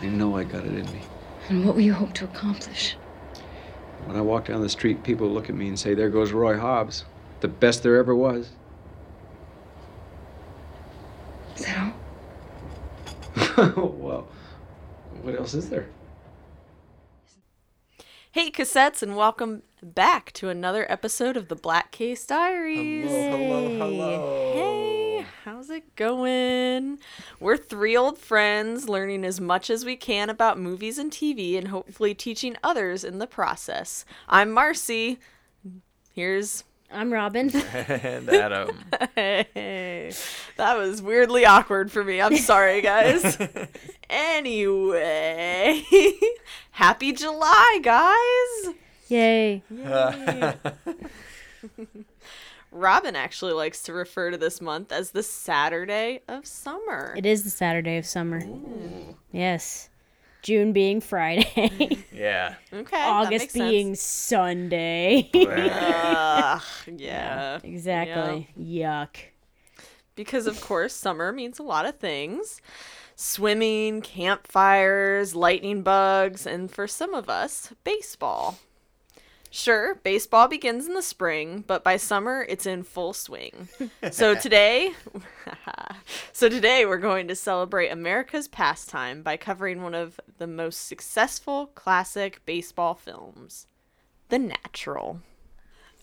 I know I got it in me. And what will you hope to accomplish? When I walk down the street, people look at me and say, There goes Roy Hobbs, the best there ever was. Is that all? well, what else is there? Hey, cassettes, and welcome back to another episode of the Black Case Diaries. Hello, hello, hello. Hey, how's it going? We're three old friends learning as much as we can about movies and TV and hopefully teaching others in the process. I'm Marcy. Here's. I'm Robin. and Adam. Hey, that was weirdly awkward for me. I'm sorry, guys. anyway, happy July, guys. Yay. Robin actually likes to refer to this month as the Saturday of summer. It is the Saturday of summer. Yes. June being Friday. yeah. Okay. that August makes sense. being Sunday. Ugh, yeah. exactly. Yuck. Because of course summer means a lot of things. Swimming, campfires, lightning bugs, and for some of us, baseball. Sure, baseball begins in the spring, but by summer it's in full swing. So today, so today we're going to celebrate America's pastime by covering one of the most successful classic baseball films, The Natural.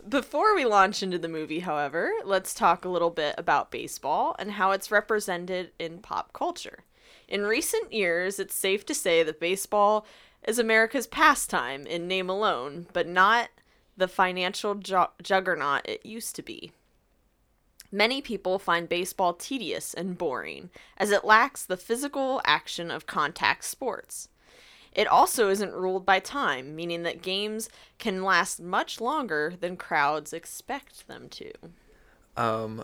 Before we launch into the movie, however, let's talk a little bit about baseball and how it's represented in pop culture. In recent years, it's safe to say that baseball is America's pastime in name alone, but not the financial ju- juggernaut it used to be. Many people find baseball tedious and boring, as it lacks the physical action of contact sports. It also isn't ruled by time, meaning that games can last much longer than crowds expect them to. Um,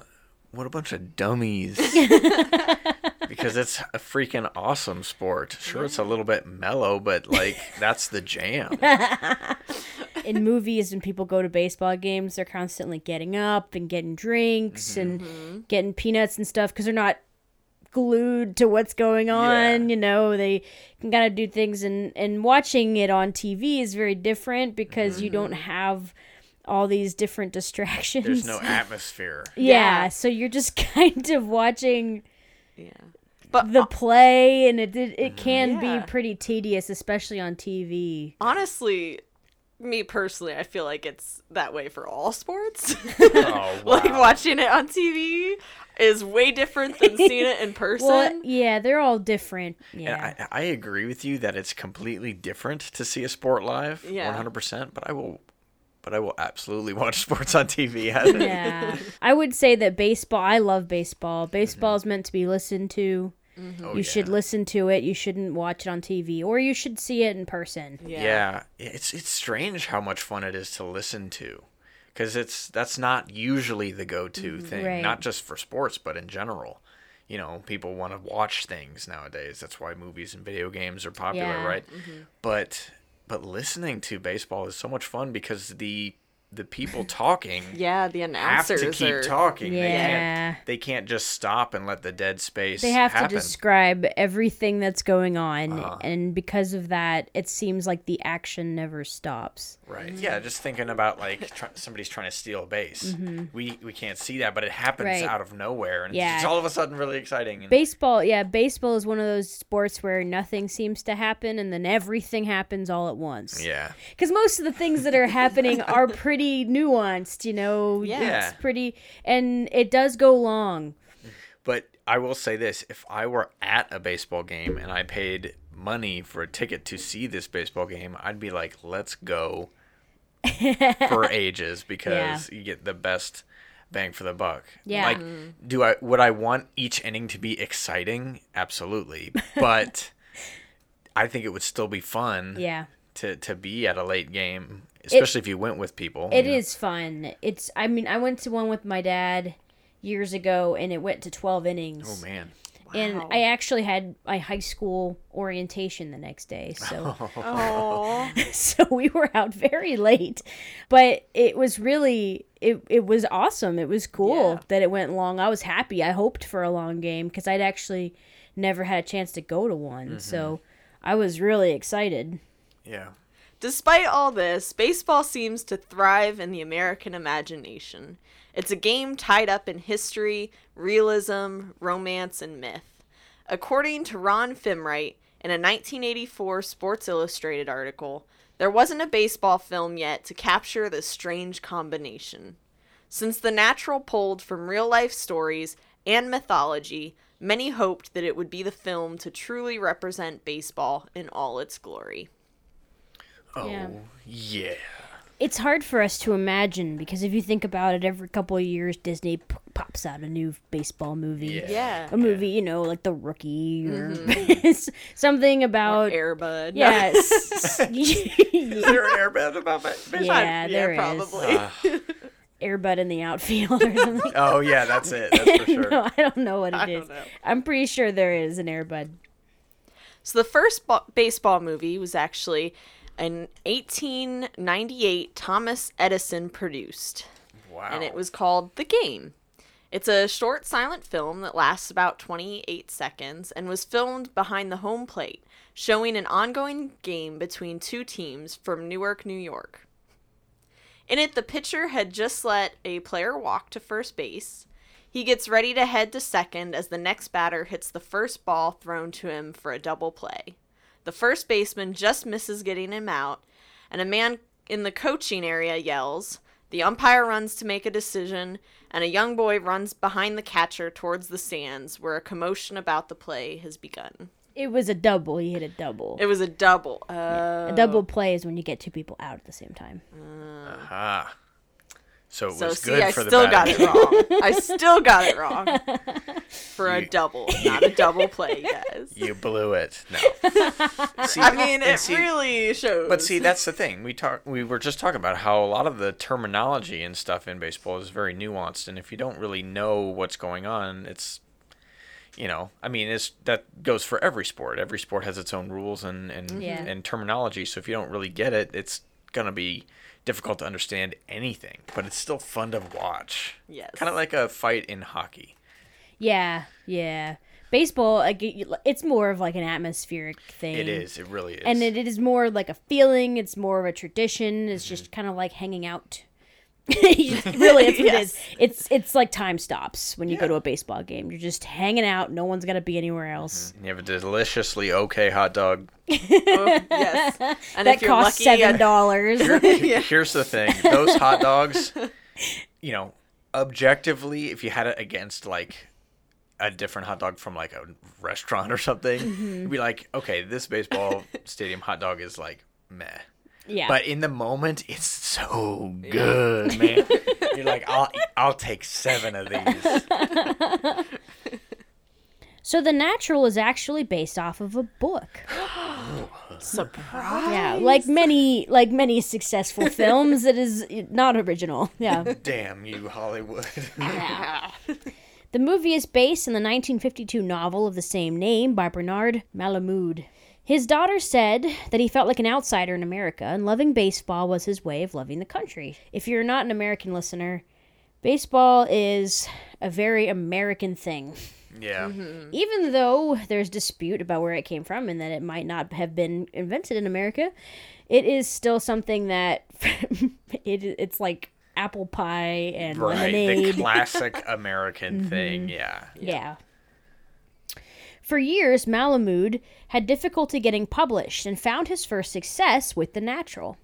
what a bunch of dummies. because it's a freaking awesome sport. Sure, it's a little bit mellow, but like that's the jam. In movies, when people go to baseball games, they're constantly getting up and getting drinks mm-hmm. and mm-hmm. getting peanuts and stuff because they're not glued to what's going on. Yeah. You know, they can kind of do things, and, and watching it on TV is very different because you don't mm-hmm. have all these different distractions. There's no atmosphere. yeah, Yeah. so you're just kind of watching Yeah. But the play and it it, it can Yeah. be pretty tedious especially on TV. honestly, me personally, I feel like it's that way for all sports. Oh, like watching it on TV is way different than seeing it in person. Well, yeah, they're all different. Yeah. I, I agree with you that it's completely different to see a sport live, Yeah. 100%. But I will, but I will absolutely watch sports on TV. yeah. I would say that baseball, I love baseball. Baseball is meant to be listened to. Mm-hmm. Oh, you should yeah. listen to it. You shouldn't watch it on TV or you should see it in person. Yeah. it's it's strange how much fun it is to listen to, because it's that's not usually the go-to mm-hmm. thing, Right. not just for sports, but in general. You know, people want to watch things nowadays. That's why movies and video games are popular, Yeah. right? Mm-hmm. But but listening to baseball is so much fun because the the people talking Yeah, the have announcers to keep are talking. They Yeah. can't they can't just stop and let the dead space They have happen. to describe everything that's going on Uh-huh. and because of that it seems like the action never stops. Right. Yeah, just thinking about like try, somebody's trying to steal a base. We we can't see that, but it happens Mm-hmm. Right. out of nowhere, and Yeah. it's all of a sudden really exciting. And, Baseball, yeah, baseball is one of those sports where nothing seems to happen and then everything happens all at once. yeah. Because most of the things that are happening are pretty nuanced, you know? Yeah. It's pretty, and it does go long. But I will say this: if I were at a baseball game and I paid money for a ticket to see this baseball game, I'd be like, "Let's go." for ages because you get the best bang for the buck. Yeah. Like do I would I want each inning to be exciting? Absolutely. But I think it would still be fun Yeah. to to be at a late game, especially if you went with people. It you is fun. It's, I mean, I went to one with my dad years ago and it went to 12 innings. Oh man. And I actually had my high school orientation the next day. So. Oh, so we were out very late but it was really it, it was awesome it was cool Yeah. that it went long i was happy i hoped for a long game because i'd actually never had a chance to go to one mm-hmm. so I was really excited. Yeah. Despite all this, baseball seems to thrive in the American imagination. It's a game tied up in history, realism, romance, and myth. According to Ron Fimrite, in a 1984 Sports Illustrated article, there wasn't a baseball film yet to capture this strange combination. Since The Natural pulled from real life stories and mythology, many hoped that it would be the film to truly represent baseball in all its glory. Oh, Yeah. yeah. It's hard for us to imagine because if you think about it, every couple of years Disney p- pops out a new baseball movie. Yeah. Yeah. A movie, you know, like The Rookie or mm-hmm. something about. Air Bud. Yes. Is there an Air Bud about that? yeah, there is. probably. Ah. Air Bud in the outfield or something. Oh yeah, that's it. That's for sure. no, I don't know what it I is. don't know. I'm pretty sure there is an Air Bud. So the first ba- baseball movie was actually an 1898 Thomas Edison produced, Wow. and it was called The Game. It's a short silent film that lasts about 28 seconds and was filmed behind the home plate, showing an ongoing game between two teams from Newark, New York. In it, the pitcher had just let a player walk to first base. He gets ready to head to second as the next batter hits the first ball thrown to him for a double play. The first baseman just misses getting him out, and a man in the coaching area yells. The umpire runs to make a decision, and a young boy runs behind the catcher towards the stands where a commotion about the play has begun. It was a double. He hit a double. It was a double. Uh, a double play is when you get two people out at the same time. Ah. So it So was see, good I for the still got it wrong. I still got it wrong. For a You- double, not a double play, guys. You blew it. No. See, I mean, it see- really shows. But see, that's the thing. We talk. We were just talking about how a lot of the terminology and stuff in baseball is very nuanced, and if you don't really know what's going on, it's, you know, I mean, it's that goes for every sport. Every sport has its own rules and and Yeah. and terminology. So if you don't really get it, it's gonna be difficult to understand anything. But it's still fun to watch. Yes. Kind of like a fight in hockey. Yeah, yeah. Baseball, like, it's more of like an atmospheric thing. It is. It really is. and it, it is more like a feeling. It's more of a tradition. It's mm-hmm. just kind of like hanging out. really, that's what it is. It's it's like time stops when you go to a baseball game. You're just hanging out. No one's got to be anywhere mm-hmm. else. You have a deliciously okay hot dog. Oh, yes. And That if you're costs lucky, seven a- dollars. Here's the thing: those hot dogs, you know, objectively, if you had it against like a different hot dog from like a restaurant or something, mm-hmm. you'd be like, okay, this baseball stadium hot dog is like meh. Yeah, But in the moment, it's so good, man. You're like, I'll I'll take seven of these. so the natural is actually based off of a book. surprise. Yeah, like many like many successful films, it is not original. Yeah. Damn you, Hollywood. Yeah. The movie is based on the 1952 novel of the same name by Bernard Malamud. His daughter said that he felt like an outsider in America, and loving baseball was his way of loving the country. If you're not an American listener, baseball is a very American thing. yeah. Mm-hmm. Even though there's dispute about where it came from and that it might not have been invented in America, it is still something that it, it's like apple pie and Right, the classic American mm-hmm. thing. Yeah. Yeah. For years, Malamud had difficulty getting published and found his first success with The Natural.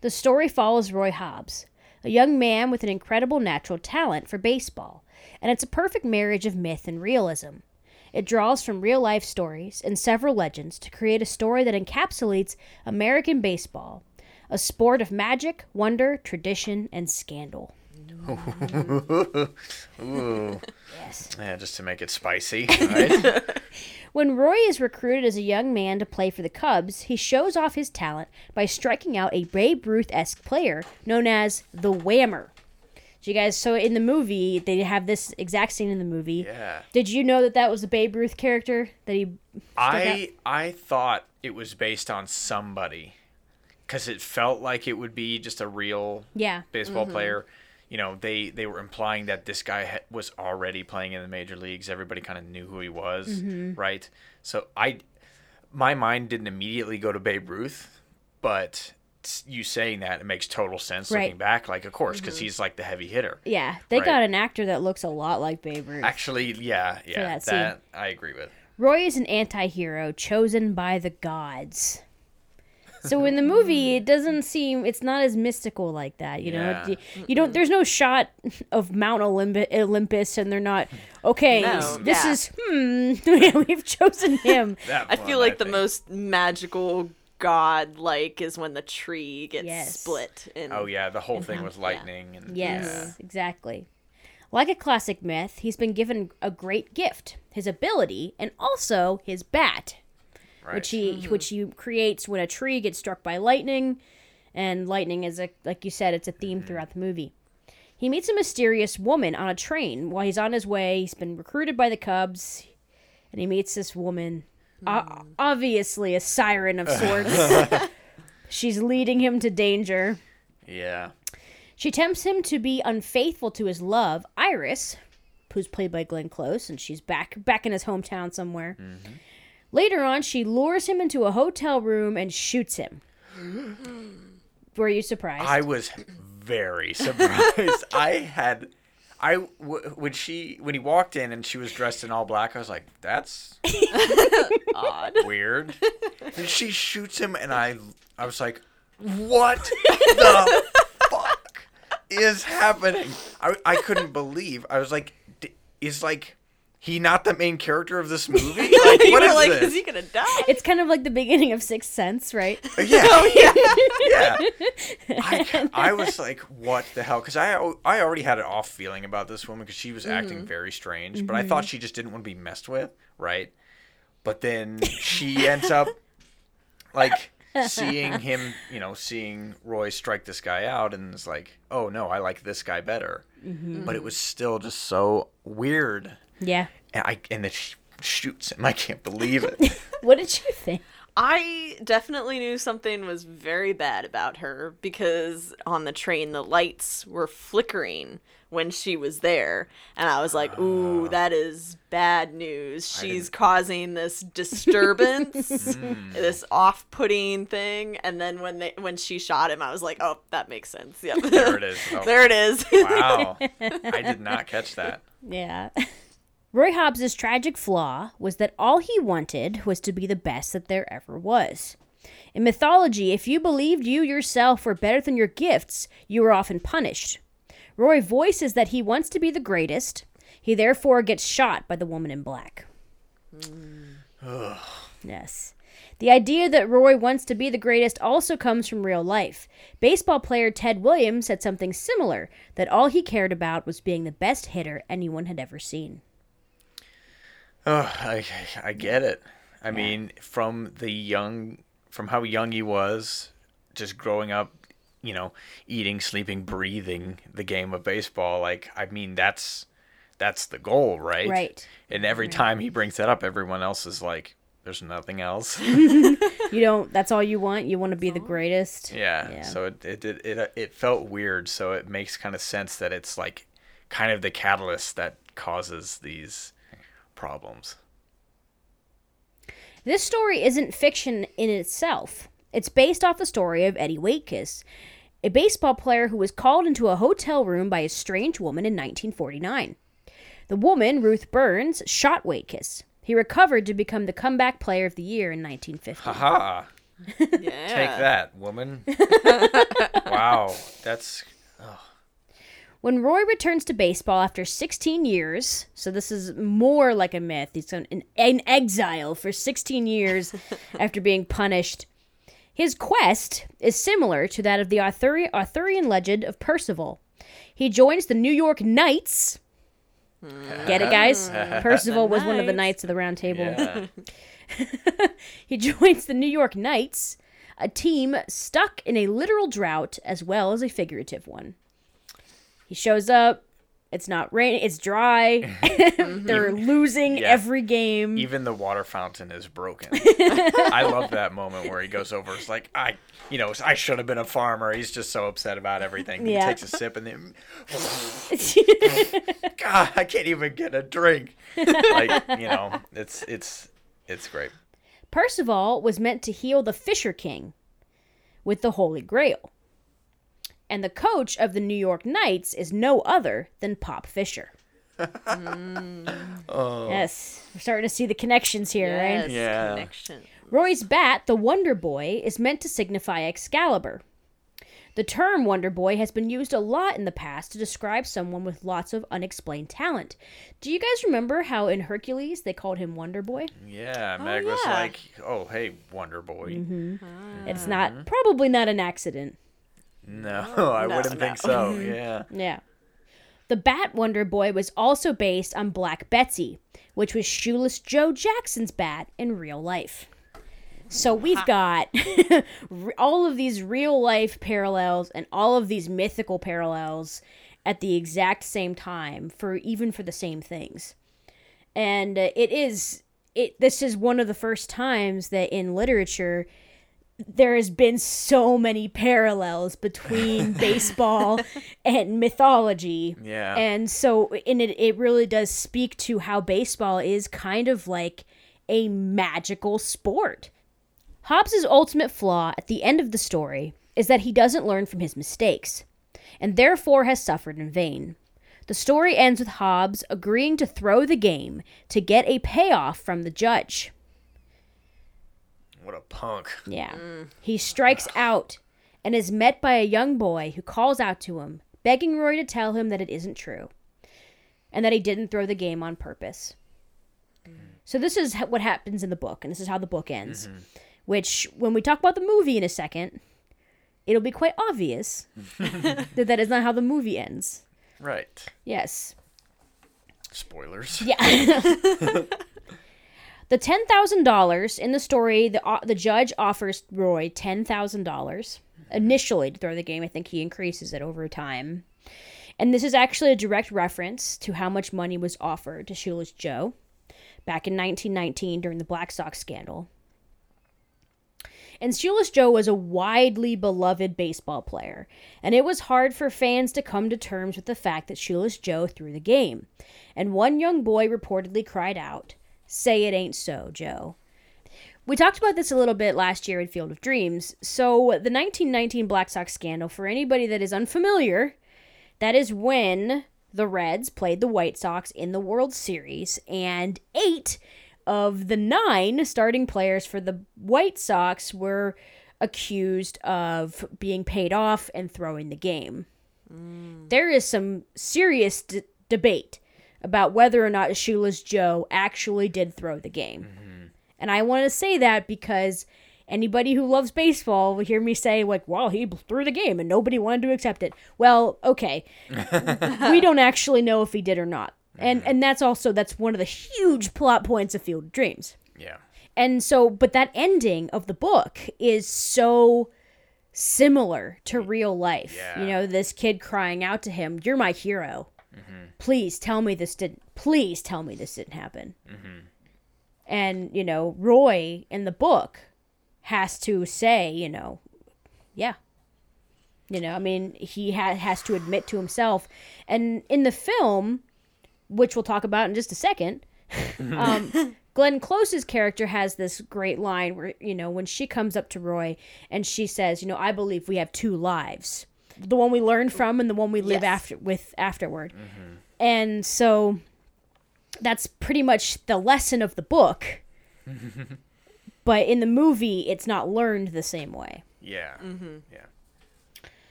The story follows Roy Hobbs, a young man with an incredible natural talent for baseball, and it's a perfect marriage of myth and realism. It draws from real life stories and several legends to create a story that encapsulates American baseball, a sport of magic, wonder, tradition, and scandal. Ooh. Yes. Yeah, just to make it spicy, right? When Roy is recruited as a young man to play for the Cubs, he shows off his talent by striking out a Babe Ruth esque player known as the Whammer. So you guys, so in the movie, they have this exact scene in the movie. Yeah. Did you know that that was a Babe Ruth character that he? I I thought it was based on somebody because it felt like it would be just a real Yeah. baseball mm-hmm. player. You know, they they were implying that this guy ha- was already playing in the major leagues. Everybody kind of knew who he was, mm-hmm. right? So I, my mind didn't immediately go to Babe Ruth, but you saying that it makes total sense Right. looking back. Like, of course, because mm-hmm. he's like the heavy hitter. Yeah, they Right. got an actor that looks a lot like Babe Ruth. Actually, yeah, yeah, that that. I agree with. Roy is an anti-hero chosen by the gods. So in the movie, it doesn't seem it's not as mystical like that. You know, Yeah. you, you don't. There's no shot of Mount Olymp- Olympus, and they're not okay. No, this yeah. is hmm. We've chosen him. That I feel like the most magical god like is when the tree gets Yes. split in Oh yeah, the whole thing was lightning and Yes, exactly. Like a classic myth, he's been given a great gift: his ability and also his bat. Yeah, right. which he mm-hmm. which he creates when a tree gets struck by lightning, and lightning is a like you said, it's a theme mm-hmm. throughout the movie. He meets a mysterious woman on a train while he's on his way. He's been recruited by the Cubs, and he meets this woman, o- hmm. obviously a siren of sorts. She's leading him to danger. yeah, She tempts him to be unfaithful to his love, Iris, who's played by Glenn Close, and she's back back in his hometown somewhere. Mm-hmm. Later on, she lures him into a hotel room and shoots him. Were you surprised? I was very surprised. I had, I w- when she when he walked in and she was dressed in all black, I was like, that's odd. weird. And she shoots him, and I I was like, what the fuck is happening? I I couldn't believe. I was like, D- is like. He not the main character of this movie? Like, you were is like, this? is he gonna die? it's kind of like the beginning of Sixth Sense, right? Uh, yeah. oh yeah. yeah. I, I was like, what the hell? Because I, I already had an off feeling about this woman because she was acting mm-hmm. very strange, but I mm-hmm. thought she just didn't want to be messed with, right? But then she ends up like seeing him, you know, seeing Roy strike this guy out, and it's like, oh no, I like this guy better. Mm-hmm. But it was still just so weird, Yeah. and I and then she shoots him. I can't believe it. What did you think? I definitely knew something was very bad about her because on the train the lights were flickering when she was there and I was like, ah. "Ooh, that is bad news. She's causing this disturbance, hmm. this off-putting thing." And then when they when she shot him, I was like, "Oh, that makes sense." Yep. there it is. Oh, there it is. wow, I did not catch that. Yeah. Roy Hobbs's tragic flaw was that all he wanted was to be the best that there ever was. In mythology, if you believed you yourself were better than your gifts, you were often punished. Roy voices that he wants to be the greatest. He therefore gets shot by the woman in black. yes. The idea that Roy wants to be the greatest also comes from real life. Baseball player Ted Williams said something similar that all he cared about was being the best hitter anyone had ever seen. Oh, I, I get it. I mean, from the young, from how young he was, just growing up, you know, eating, sleeping, breathing the game of baseball. Like, I mean, that's that's the goal, right? Right. And every time he brings that up, everyone else is like, "There's nothing else." You don't that's all you want? You want to be the greatest? yeah. Yeah. So it it it it, it felt weird. So it makes kind of sense that it's like, kind of the catalyst that causes these problems. This story isn't fiction in itself. It's based off the story of Eddie Waitkus, a baseball player who was called into a hotel room by a strange woman in 1949. The woman, Ruth Burns, shot Waitkus. He recovered to become the comeback player of the year in 1950. Haha. yeah. Take that, woman. wow, that's When Roy returns to baseball after 16 years, so this is more like a myth, he's in, in exile for 16 years after being punished. His quest is similar to that of the Arthuri- Arthurian legend of Percival. He joins the New York Knights. Hmm. Get it, guys? Percival was one of the Knights. Knights of the Round Table. yeah. He joins the New York Knights, a team stuck in a literal drought as well as a figurative one. He shows up. It's not raining. It's dry. Mm-hmm. They're losing Yeah. every game. Even the water fountain is broken. I love that moment where he goes over. It's like I, you know, I should have been a farmer. He's just so upset about everything. Yeah. He takes a sip and then, God, I can't even get a drink. Like you know, it's it's it's great. Percival was meant to heal the Fisher King with the Holy Grail. And the coach of the New York Knights is no other than Pop Fisher. Oh. Yes, we're starting to see the connections here, Yes, right? Yeah. connection. Roy's bat, the Wonder Boy, is meant to signify Excalibur. The term Wonder Boy has been used a lot in the past to describe someone with lots of unexplained talent. Do you guys remember how in Hercules they called him Wonder Boy? Yeah, oh, Meg was yeah. like, "Oh, hey, Wonder Boy." Mm-hmm. Mm-hmm. It's not probably not an accident. No, I No, wouldn't no. think so. Yeah. Yeah. The Bat Wonder Boy was also based on Black Betsy, which was Shoeless Joe Jackson's bat in real life. So we've got all of these real life parallels and all of these mythical parallels at the exact same time for even for the same things. And uh, it is it this is one of the first times that in literature there has been so many parallels between baseball and mythology. Yeah. And so and it it really does speak to how baseball is kind of like a magical sport. Hobbs's ultimate flaw at the end of the story is that he doesn't learn from his mistakes and therefore has suffered in vain. The story ends with Hobbes agreeing to throw the game to get a payoff from the judge. What a punk. Yeah. Mm. He strikes out and is met by a young boy who calls out to him, begging Roy to tell him that it isn't true and that he didn't throw the game on purpose. Mm. So, this is what happens in the book, and this is how the book ends. Mm-hmm. Which, when we talk about the movie in a second, it'll be quite obvious that that is not how the movie ends. Right. Yes. Spoilers. Yeah. the ten thousand dollars in the story, the uh, the judge offers Roy ten thousand dollars initially to throw the game. I think he increases it over time, and this is actually a direct reference to how much money was offered to Shoeless Joe back in 1919 during the Black Sox scandal. And Shoeless Joe was a widely beloved baseball player, and it was hard for fans to come to terms with the fact that Shoeless Joe threw the game. And one young boy reportedly cried out, Say it ain't so, Joe. We talked about this a little bit last year in Field of Dreams. So, the 1919 Black Sox scandal, for anybody that is unfamiliar, that is when the Reds played the White Sox in the World Series, and eight of the nine starting players for the White Sox were accused of being paid off and throwing the game. Mm. There is some serious d- debate about whether or not Shoeless Joe actually did throw the game. Mm-hmm. And I want to say that because anybody who loves baseball will hear me say, like, well, he threw the game and nobody wanted to accept it. Well, okay. we don't actually know if he did or not. And mm-hmm. and that's also that's one of the huge plot points of Field of Dreams. Yeah. And so, but that ending of the book is so similar to real life. Yeah. You know, this kid crying out to him, "You're my hero. Mm-hmm. Please tell me this didn't. Please tell me this didn't happen." Mm-hmm. And you know, Roy in the book has to say, you know, yeah. You know, I mean, he ha- has to admit to himself, and in the film, which we'll talk about in just a second, mm-hmm. um, Glenn Close's character has this great line where, you know, when she comes up to Roy and she says, you know, I believe we have two lives. The one we learn from and the one we live Yes. after with afterward. And so that's pretty much the lesson of the book. but in the movie it's not learned the same way. Yeah. Mm-hmm. Yeah.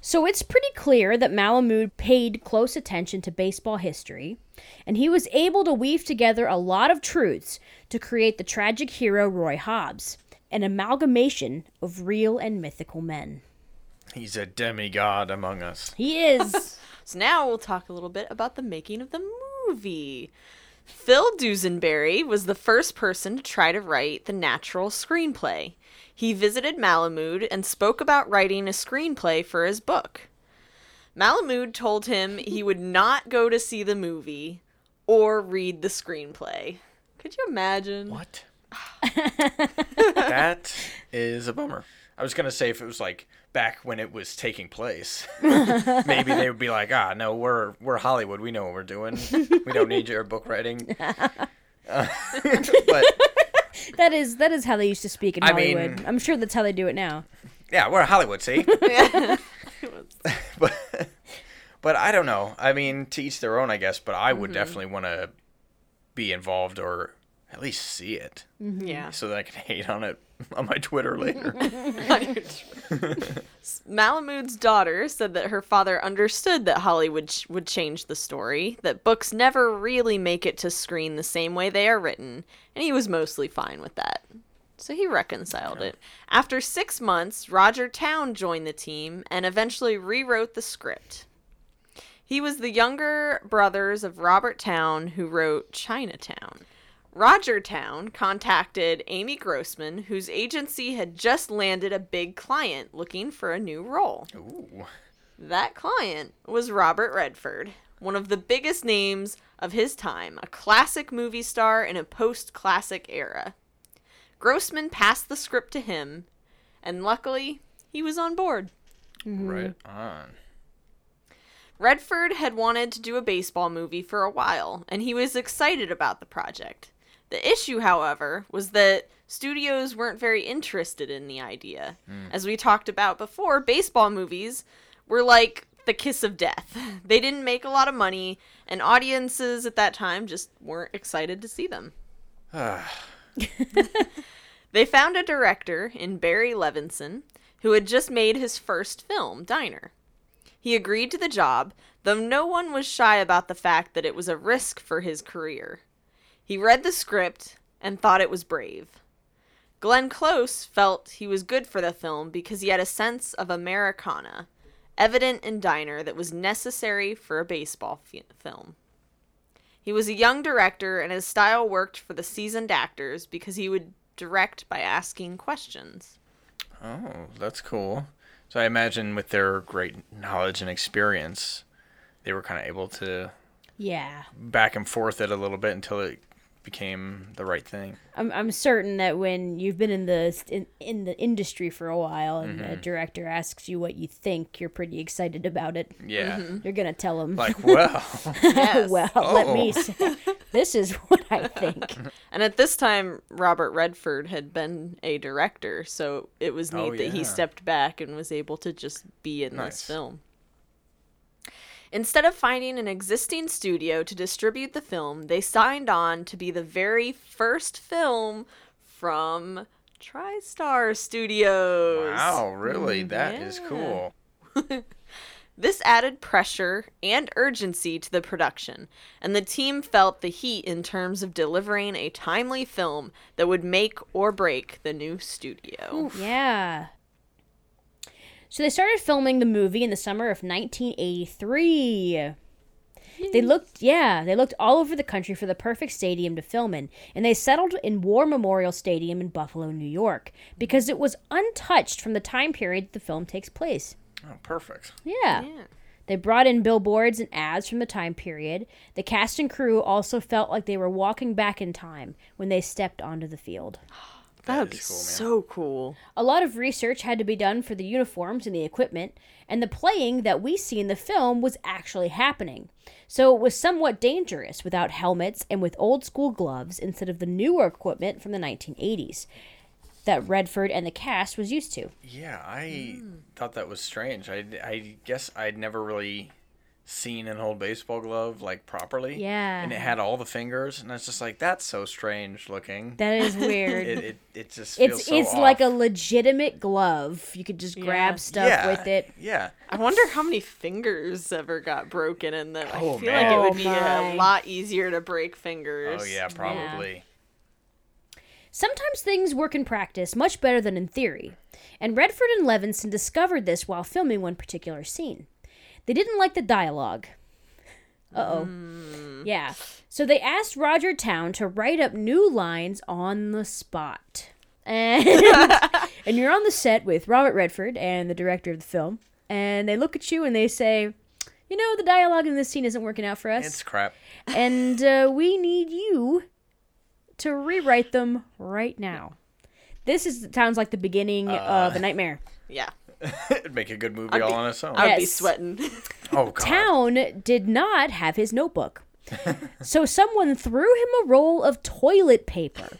So it's pretty clear that Malamud paid close attention to baseball history, and he was able to weave together a lot of truths to create the tragic hero Roy Hobbs, an amalgamation of real and mythical men. He's a demigod among us. He is. So now we'll talk a little bit about the making of the movie. Phil Dusenberry was the first person to try to write the natural screenplay. He visited Malamud and spoke about writing a screenplay for his book. Malamud told him he would not go to see the movie or read the screenplay. Could you imagine? What? that is a bummer. I was gonna say if it was like back when it was taking place, maybe they would be like, ah, no, we're we're Hollywood. We know what we're doing. We don't need your book writing. Uh, but That is that is how they used to speak in I mean- Hollywood. I'm sure that's how they do it now. Yeah, we're Hollywood, see? but but I don't know. I mean, to each their own, I guess. But I would definitely want to be involved or at least see it, Yeah. so that I can hate on it on my Twitter later. Malamud's daughter said that her father understood that Hollywood ch- would change the story, that books never really make it to screen the same way they are written, and he was mostly fine with that. So he reconciled it. After six months, Roger Towne joined the team and eventually rewrote the script. He was the younger brothers of Robert Towne, who wrote Chinatown. Roger Towne contacted Amy Grossman, whose agency had just landed a big client looking for a new role. Ooh. That client was Robert Redford, one of the biggest names of his time, a classic movie star in a post classic era. Grossman passed the script to him, and luckily, he was on board. Right mm-hmm. on. Redford had wanted to do a baseball movie for a while, and he was excited about the project. The issue, however, was that studios weren't very interested in the idea. Hmm. As we talked about before, baseball movies were like the kiss of death. They didn't make a lot of money, and audiences at that time just weren't excited to see them. They found a director in Barry Levinson who had just made his first film, Diner. He agreed to the job, though no one was shy about the fact that it was a risk for his career. He read the script and thought it was brave. Glenn Close felt he was good for the film because he had a sense of Americana, evident in Diner, that was necessary for a baseball fi- film. He was a young director, and his style worked for the seasoned actors because he would direct by asking questions. Oh, that's cool. So I imagine with their great knowledge and experience, they were kind of able to Yeah. back and forth it a little bit until it became the right thing. I'm, I'm certain that when you've been in the in, in the industry for a while and Mm-hmm. a director asks you what you think, you're pretty excited about it. Yeah. You're gonna tell him, Like, well, Yes. well, let me Oh. say, this is what I think. And at this time, Robert Redford had been a director, so it was neat Oh, that he stepped back and was able to just be in Nice. this film. Instead of finding an existing studio to distribute the film, they signed on to be the very first film from TriStar Studios. wow, really? Mm, that is Yeah. cool. This added pressure and urgency to the production, and the team felt the heat in terms of delivering a timely film that would make or break the new studio. Yeah. So they started filming the movie in the summer of 1983. They looked, yeah, they looked all over the country for the perfect stadium to film in, and they settled in War Memorial Stadium in Buffalo, New York, because it was untouched from the time period the film takes place. Oh, perfect. Yeah. Yeah. They brought in billboards and ads from the time period. The cast and crew also felt like they were walking back in time when they stepped onto the field. That would be cool, so cool. A lot of research had to be done for the uniforms and the equipment, and the playing that we see in the film was actually happening. So it was somewhat dangerous without helmets and with old school gloves instead of the newer equipment from the 1980s that Redford and the cast was used to. Yeah, I thought that was strange. I, I guess I'd never really seen an old baseball glove like properly. Yeah. And it had all the fingers, and it's just like, that's so strange looking. That is weird. it, it, it just feels it's so it's like a legitimate glove. You could just Yeah. grab stuff yeah, with it. Yeah. I wonder how many fingers ever got broken in them. Oh, I feel man. like it would Oh, be my. a lot easier to break fingers. Oh yeah, probably. Sometimes things work in practice much better than in theory, and Redford and Levinson discovered this while filming one particular scene. They didn't like the dialogue. Uh oh. Yeah. So they asked Roger Towne to write up new lines on the spot. And, and you're on the set with Robert Redford and the director of the film, and they look at you and they say, You know, the dialogue in this scene isn't working out for us It's crap. and uh, we need you to rewrite them right now. This is sounds like the beginning of a nightmare. Yeah. It'd make a good movie I'd all be- on its own. I would be sweating. oh god. Towne did not have his notebook, so someone threw him a roll of toilet paper,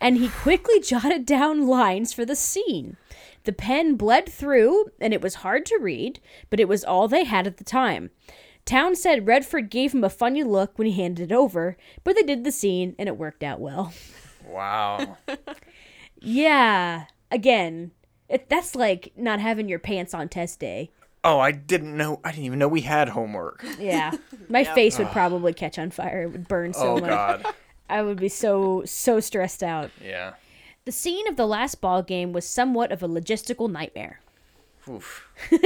and he quickly jotted down lines for the scene. The pen bled through, and it was hard to read, but it was all they had at the time. Towne said Redford gave him a funny look when he handed it over, but they did the scene, and it worked out well. Wow. Yeah, again, it, that's like not having your pants on test day. Oh, I didn't know. I didn't even know we had homework. Yeah, my face would probably catch on fire. It would burn so Oh much. God. I would be so so stressed out. Yeah. The scene of the last ball game was somewhat of a logistical nightmare. Oof.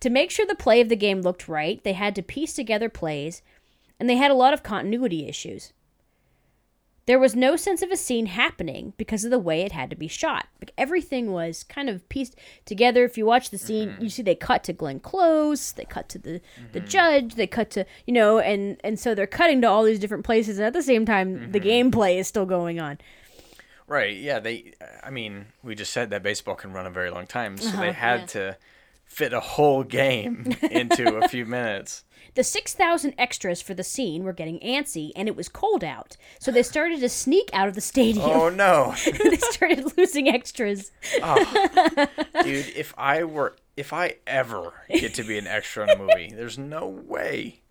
To make sure the play of the game looked right, they had to piece together plays, and they had a lot of continuity issues. There was no sense of a scene happening because of the way it had to be shot. Like everything was kind of pieced together. If you watch the scene, mm-hmm. you see they cut to Glenn Close, they cut to the the mm-hmm. judge, they cut to you know, and and so they're cutting to all these different places, and at the same time, the mm-hmm. gameplay is still going on. Right. Yeah. They. I mean, we just said that baseball can run a very long time, so Uh-huh, they had to fit a whole game into a few minutes. The 6,000 extras for the scene were getting antsy, and it was cold out. So they started to sneak out of the stadium. Oh no, they started losing extras. Ah, dude! If I were, if I ever get to be an extra in a movie, there's no way.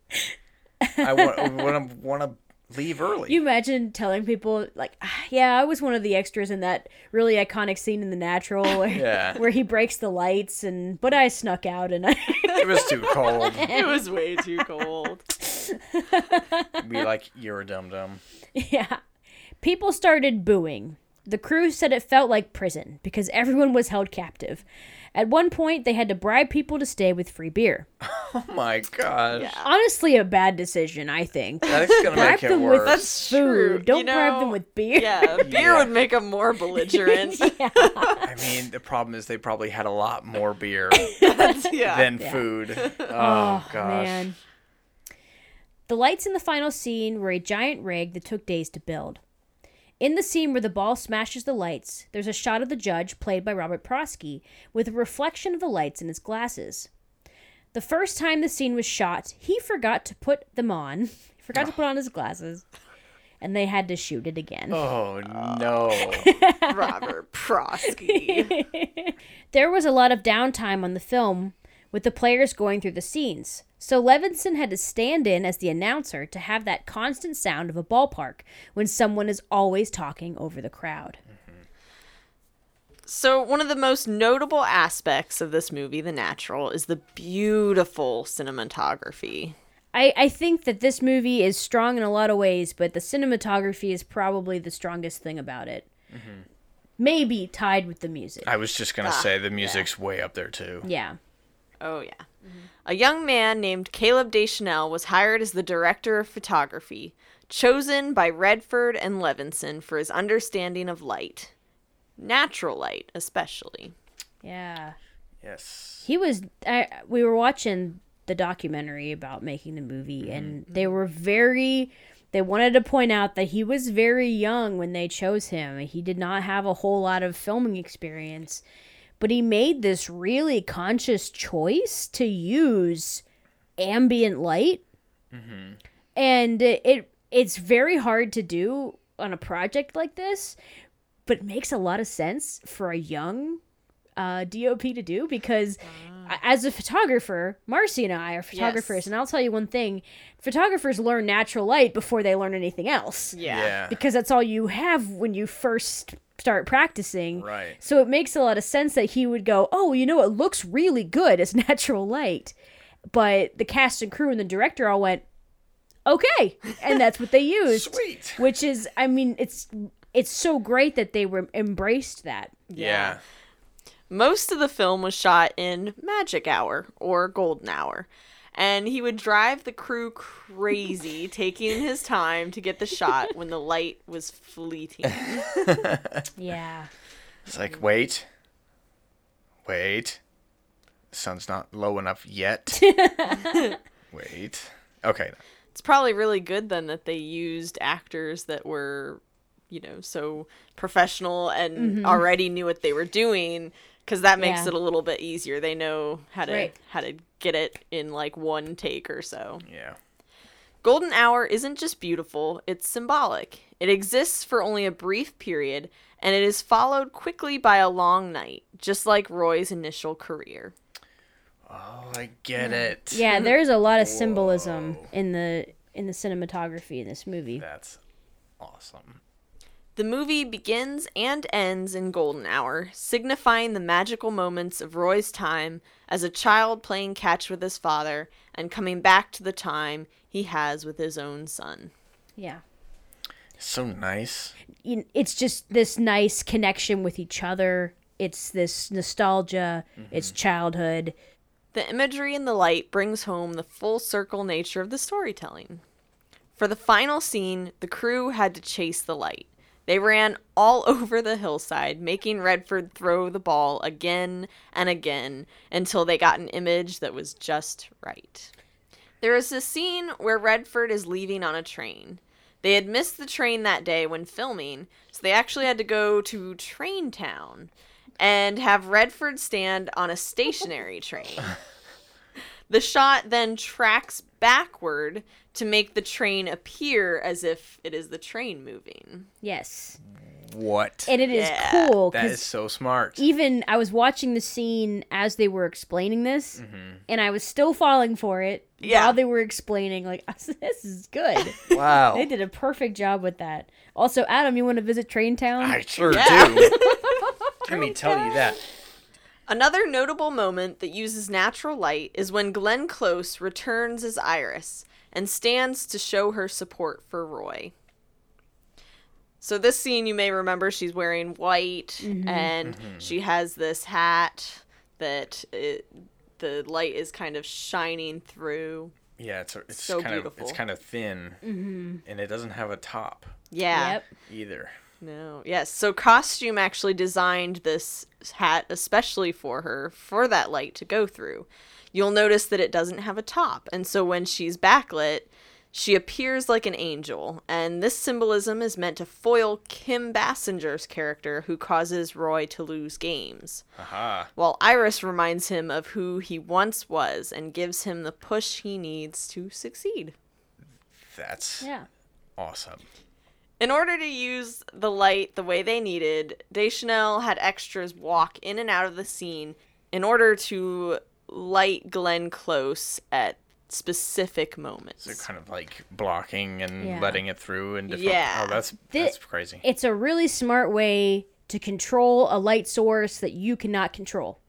I want want to want to leave early. You imagine telling people, like, "Ah, yeah, I was one of the extras in that really iconic scene in The Natural where, Yeah. where he breaks the lights, and but I snuck out and I. it was too cold. It was way too cold. Be like, you're a dum dum. yeah. People started booing. The crew said it felt like prison because everyone was held captive. At one point, they had to bribe people to stay with free beer. Oh my gosh. Yeah. Honestly, a bad decision, I think. That's gonna bribe make it them worse. with That's food. true. Don't You bribe them with beer. Yeah, beer Yeah. would make them more belligerent. I mean, the problem is they probably had a lot more beer yeah. than food. Oh, oh, gosh. Man. The lights in the final scene were a giant rig that took days to build. In the scene where the ball smashes the lights, there's a shot of the judge, played by Robert Prosky, with a reflection of the lights in his glasses. The first time the scene was shot, he forgot to put them on. He forgot to put on his glasses, and they had to shoot it again. Oh no. Robert Prosky. There was a lot of downtime on the film with the players going through the scenes. So Levinson had to stand in as the announcer to have that constant sound of a ballpark when someone is always talking over the crowd. So, one of the most notable aspects of this movie, The Natural, is the beautiful cinematography. I, I think that this movie is strong in a lot of ways, but the cinematography is probably the strongest thing about it. Mm-hmm. Maybe tied with the music. I was just gonna ah, say the music's way up there too. yeah. Oh, yeah. Mm-hmm. A young man named Caleb Deschanel was hired as the director of photography, chosen by Redford and Levinson for his understanding of light. Natural light, especially. Yeah. Yes. he was I, we were watching the documentary about making the movie mm-hmm. and mm-hmm. they were very they wanted to point out that he was very young when they chose him he did not have a whole lot of filming experience but he made this really conscious choice to use ambient light. And it, it it's very hard to do on a project like this but it makes a lot of sense for a young uh, DOP to do because a- as a photographer, Marcy and I are photographers, Yes. and I'll tell you one thing: photographers learn natural light before they learn anything else, Yeah. because that's all you have when you first start practicing. Right. So it makes a lot of sense that he would go, "Oh, you know, it looks really good as natural light," but the cast and crew and the director all went, "Okay," and that's what they used. Sweet. Which is, I mean, it's it's so great that they were embraced that. Yeah. Most of the film was shot in magic hour or golden hour. And he would drive the crew crazy, taking his time to get the shot when the light was fleeting. Yeah. It's like wait, wait. The sun's not low enough yet. wait. Okay. It's probably really good then that they used actors that were, you know, so professional and mm-hmm. already knew what they were doing because that makes Yeah. it a little bit easier. They know how to Right. how to get it in like one take or so. Yeah. Golden Hour isn't just beautiful, it's symbolic. It exists for only a brief period, and it is followed quickly by a long night, just like Roy's initial career. Oh, I get it. Yeah, there's a lot of symbolism in the in the cinematography in this movie. That's awesome. The movie begins and ends in Golden Hour, signifying the magical moments of Roy's time as a child playing catch with his father and coming back to the time he has with his own son. Yeah. So nice. It's just this nice connection with each other. It's this nostalgia, mm-hmm. it's childhood. The imagery and the light brings home the full circle nature of the storytelling. For the final scene, the crew had to chase the light. They ran all over the hillside, making Redford throw the ball again and again until they got an image that was just right. There is a scene where Redford is leaving on a train. They had missed the train that day when filming, so they actually had to go to Train Town and have Redford stand on a stationary train. The shot then tracks backward to make the train appear as if it is the train moving. Yes. What? And it is Yeah. cool that is because so smart. even I was watching the scene as they were explaining this, mm-hmm. and I was still falling for it Yeah. while they were explaining. Like, this is good. Wow. they did a perfect job with that. Also, Adam, you want to visit Train Town? I sure Yeah. do. Let me tell you that. Another notable moment that uses natural light is when Glenn Close returns as Iris and stands to show her support for Roy. So this scene you may remember she's wearing white mm-hmm. and mm-hmm. she has this hat that it, the light is kind of shining through. Yeah, it's it's So kind of it's kind of thin, mm-hmm. and it doesn't have a top Yeah. Yep. either. No. Yes. So costume actually designed this hat especially for her for that light to go through. You'll notice that it doesn't have a top, and so when she's backlit, she appears like an angel, and this symbolism is meant to foil Kim Basinger's character who causes Roy to lose games, Aha. while Iris reminds him of who he once was and gives him the push he needs to succeed. That's Yeah. awesome. In order to use the light the way they needed, Deschanel had extras walk in and out of the scene in order to light Glenn close at specific moments. So kind of like blocking and Yeah. letting it through and different. Yeah. Oh, that's Thi- that's crazy. It's a really smart way to control a light source that you cannot control.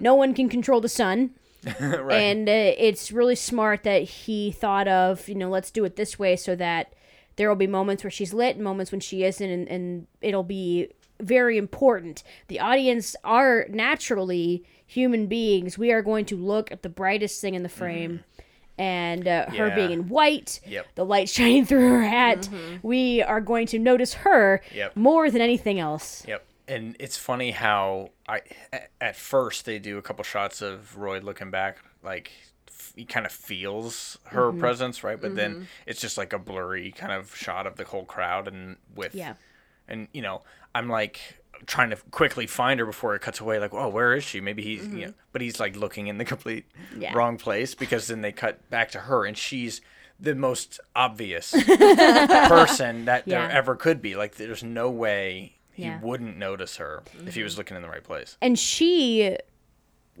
No one can control the sun. right. and uh, it's really smart that he thought of you know let's do it this way so that there will be moments where she's lit and moments when she isn't and, and it'll be very important. The audience are naturally human beings. We are going to look at the brightest thing in the frame and uh, her being in white Yep. the light shining through her hat. We are going to notice her Yep. more than anything else. Yep. And it's funny how I, at first they do a couple shots of Roy looking back, like he kind of feels her Mm-hmm. presence, right? But then it's just like a blurry kind of shot of the whole crowd and with Yeah. and you know I'm like trying to quickly find her before it cuts away like oh where is she maybe he's you know but he's like looking in the complete Mm-hmm. Yeah. wrong place because then they cut back to her and she's the most obvious person that Yeah. there ever could be like there's no way he Yeah. wouldn't notice her if he was looking in the right place and she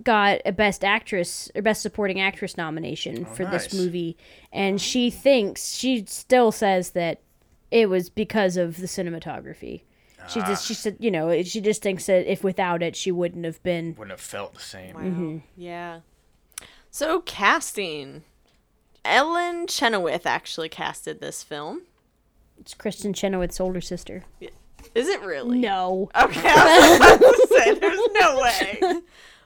got a best actress or best supporting actress nomination oh, for nice. this movie and she thinks she still says that it was because of the cinematography she just she ah. said you know she just thinks that if without it she wouldn't have been wouldn't have felt the same Wow. Mm-hmm. Yeah. So casting. Ellen Chenoweth actually casted this film. it's Kristin Chenoweth's older sister Is it really? no Okay, I was about to say there's no way.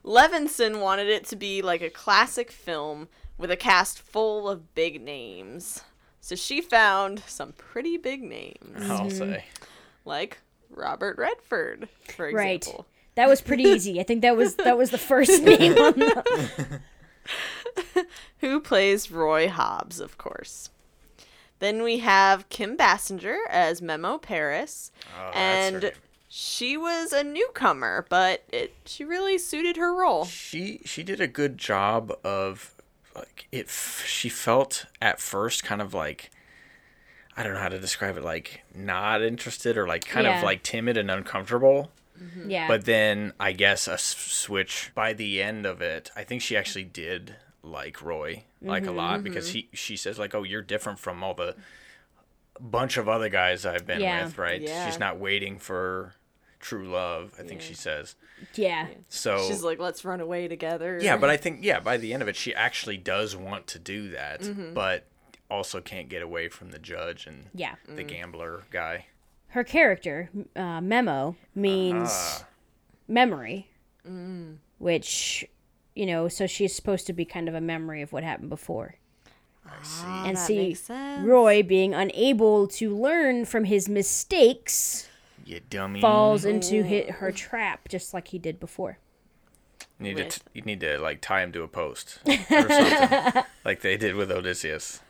Levinson wanted it to be like a classic film with a cast full of big names. So she found some pretty big names, I'll mm-hmm. say like Robert Redford, for example. right that was pretty easy i think that was that was the first name on the Who plays Roy Hobbs, of course. Then we have Kim Basinger as Memo Paris, oh, that's and right. She was a newcomer, but it she really suited her role. she she did a good job of like it. f- She felt at first kind of like I don't know how to describe it, like not interested or like kind Yeah. of like timid and uncomfortable. Mm-hmm. Yeah. But then I guess a s- switch by the end of it, I think she actually did like Roy like a mm-hmm, lot mm-hmm. because he she says like, "Oh, you're different from all the bunch of other guys I've been Yeah. with, right? Yeah. She's not waiting for true love." I think she says. yeah. So She's like, let's run away together. yeah, but I think yeah, by the end of it, she actually does want to do that, Mm-hmm. but also can't get away from the judge and Yeah. the gambler guy. Her character, uh, Memo, means Ah, memory, Mm. which, you know, so she's supposed to be kind of a memory of what happened before. I see. and that see. Roy being unable to learn from his mistakes You dummy. falls into hit her trap just like he did before. You need to t- you need to like tie him to a post or something, like they did with Odysseus.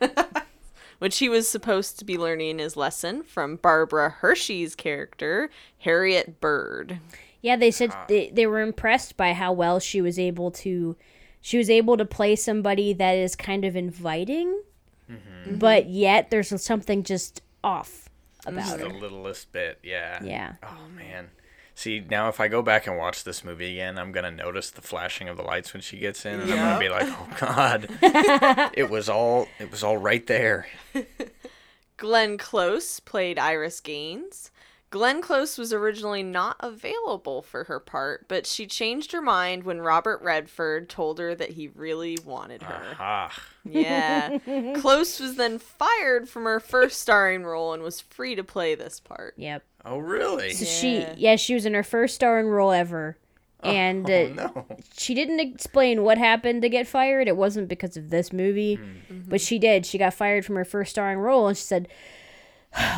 which he was supposed to be learning his lesson from Barbara Hershey's character, Harriet Bird. Yeah, they said ah. they, they were impressed by how well she was able to she was able to play somebody that is kind of inviting, mm-hmm. but yet there's something just off about Just the littlest bit, yeah. Yeah. Oh man. See now, if I go back and watch this movie again, I'm gonna notice the flashing of the lights when she gets in, and I'm gonna be like, "Oh God, it was all it was all right there." Glenn Close played Iris Gaines. Glenn Close was originally not available for her part, but she changed her mind when Robert Redford told her that he really wanted her. Aha. Yeah. Close was then fired from her first starring role and was free to play this part. Yep. Oh really? So she Yeah. yeah, she was in her first starring role ever. And uh, Oh no. she didn't explain what happened to get fired. It wasn't because of this movie, Hmm. but she did. She got fired from her first starring role, and she said,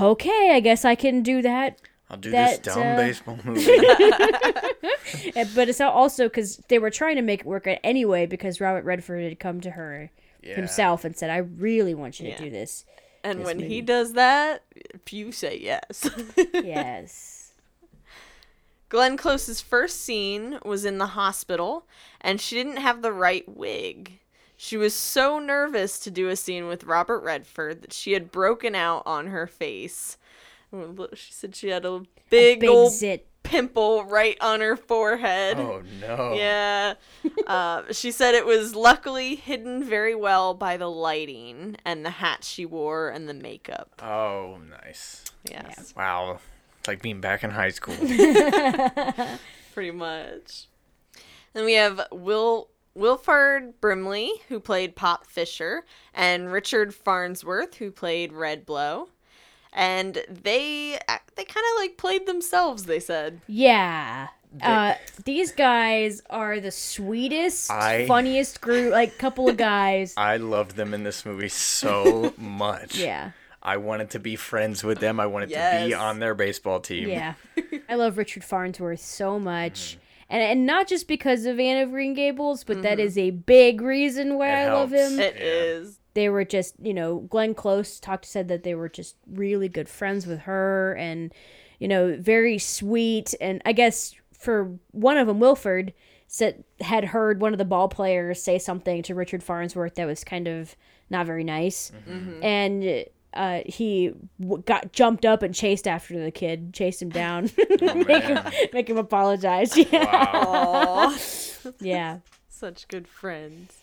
"Okay, I guess I can do that." I'll do That, this dumb uh, baseball movie. But it's also because they were trying to make it work anyway because Robert Redford had come to her Yeah. himself and said, "I really want you to Yeah. do this." And This when movie. he does that, you say yes. yes. Glenn Close's first scene was in the hospital, and she didn't have the right wig. She was so nervous to do a scene with Robert Redford that she had broken out on her face. She said she had a big, Big old zit. pimple right on her forehead. oh no. Yeah. uh, she said it was luckily hidden very well by the lighting and the hat she wore and the makeup. Oh nice. Yes. Wow. It's like being back in high school. pretty much. Then we have Will Wilford Brimley, who played Pop Fisher, and Richard Farnsworth, who played Red Blow. And they they kind of like played themselves. They said, Yeah. Uh, these guys are the sweetest, I- funniest group, like couple of guys. I loved them in this movie so much. yeah. I wanted to be friends with them. I wanted to be on their baseball team. Yeah. I love Richard Farnsworth so Mm-hmm. much. And, and not just because of Anne of Green Gables, but that mm-hmm. is a big reason why It I love him. "It Yeah. is they were just, you know, Glenn Close talked said that they were just really good friends with her and, you know, very sweet. And I guess for one of them, Wilford, said had heard one of the ball players say something to Richard Farnsworth that was kind of not very nice, mm-hmm. Mm-hmm. and uh, he w- got jumped up and chased after the kid, chased him down, make, him, make him apologize. Yeah, Wow. Yeah, such good friends."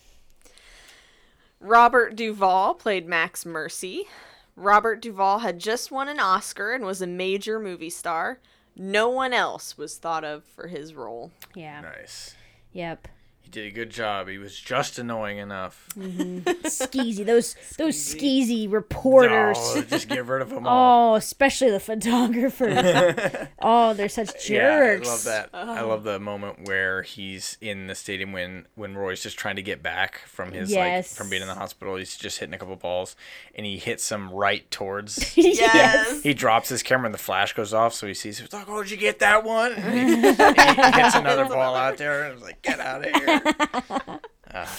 Robert Duvall played Max Mercy. Robert Duvall had just won an Oscar and was a major movie star. No one else was thought of for his role. yeah, nice. yep. He did a good job. He was just annoying enough. Mm-hmm. Skeezy, those those skeezy reporters. Oh, just get rid of them all. Oh, especially the photographers. oh, they're such jerks. Yeah, I love that. I love the moment where he's in the stadium when when Roy's just trying to get back from his Yes. like from being in the hospital. He's just hitting a couple balls, and he hits them right towards. Yes. he drops his camera, and the flash goes off, so he sees. He's like, "Oh, did you get that one?" And he, and he hits another ball out there, and it's like, "Get out of here!"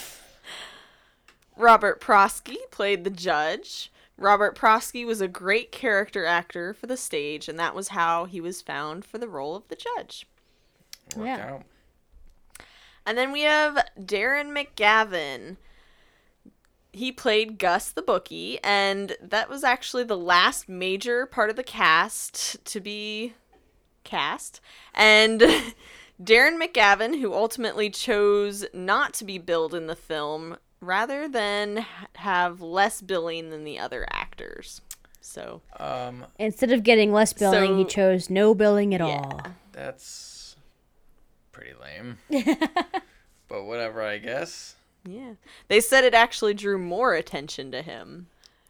Robert Prosky played the judge. Robert Prosky was a great character actor for the stage, and that was how he was found for the role of the judge. Worked Yeah. out. And then we have Darren McGavin. he played Gus the bookie, and that was actually the last major part of the cast to be cast. And Darren McGavin, who ultimately chose not to be billed in the film rather than have less billing than the other actors. So, Um, Instead of getting less billing, he chose no billing at all. that's pretty lame. but whatever, I guess. Yeah. They said it actually drew more attention to him.